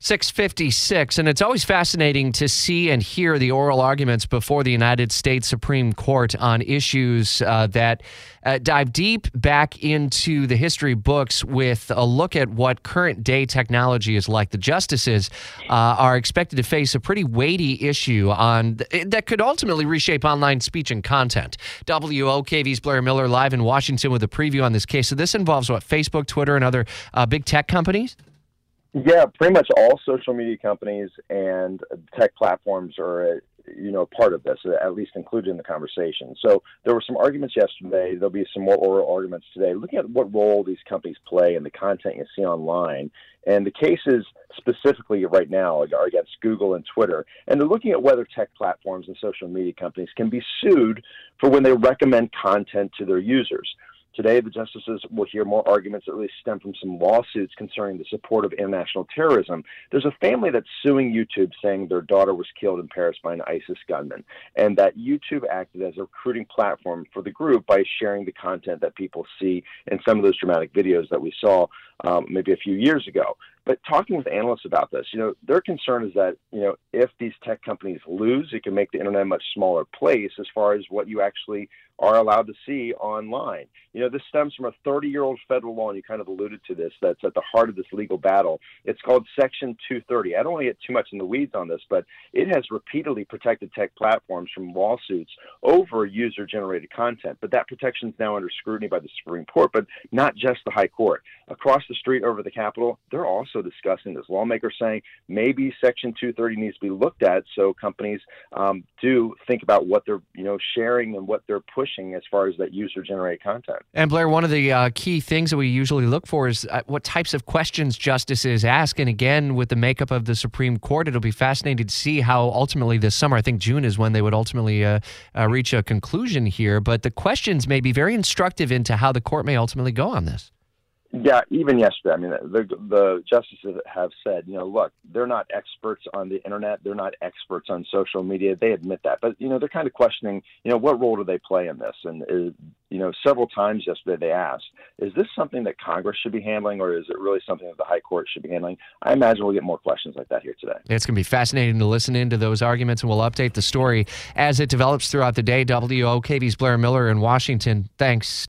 656. And it's always fascinating to see and hear the oral arguments before the United States Supreme Court on issues uh, that uh, dive deep back into the history books with a look at what current day technology is like. The justices uh, are expected to face a pretty weighty issue on that could ultimately reshape online speech and content. WOKV's Blair Miller live in Washington with a preview on this case. So this involves what Facebook, Twitter, and other uh, big tech companies. Yeah, pretty much all social media companies and tech platforms are you know, part of this, at least included in the conversation. So there were some arguments yesterday. There'll be some more oral arguments today, looking at what role these companies play in the content you see online. And the cases specifically right now are against Google and Twitter. And they're looking at whether tech platforms and social media companies can be sued for when they recommend content to their users. Today, the justices will hear more arguments that really stem from some lawsuits concerning the support of international terrorism. There's a family that's suing YouTube saying their daughter was killed in Paris by an ISIS gunman, and that YouTube acted as a recruiting platform for the group by sharing the content that people see in some of those dramatic videos that we saw um, maybe a few years ago. But talking with analysts about this, you know, their concern is that, you know, if these tech companies lose, it can make the internet a much smaller place as far as what you actually are allowed to see online. You know, this stems from a 30 year old federal law, and you kind of alluded to this, that's at the heart of this legal battle. It's called Section 230. I don't want to get too much in the weeds on this, but it has repeatedly protected tech platforms from lawsuits over user generated content. But that protection is now under scrutiny by the Supreme Court, but not just the High Court. Across the street over the Capitol, they're also discussing this. Lawmakers saying maybe Section 230 needs to be looked at so companies um, do think about what they're you know sharing and what they're pushing as far as that user generated content. And Blair, one of the uh, key things that we usually look for is uh, what types of questions justices ask. And again, with the makeup of the Supreme Court, it'll be fascinating to see how ultimately this summer, I think June is when they would ultimately uh, uh reach a conclusion here. But the questions may be very instructive into how the court may ultimately go on this. Yeah, even yesterday, I mean, the the justices have said, you know, look, they're not experts on the internet, they're not experts on social media. They admit that, but you know, they're kind of questioning, you know, what role do they play in this? And is, you know, several times yesterday they asked, is this something that Congress should be handling, or is it really something that the High Court should be handling? I imagine we'll get more questions like that here today. It's going to be fascinating to listen into those arguments, and we'll update the story as it develops throughout the day. WOKV's Blair Miller in Washington. Thanks.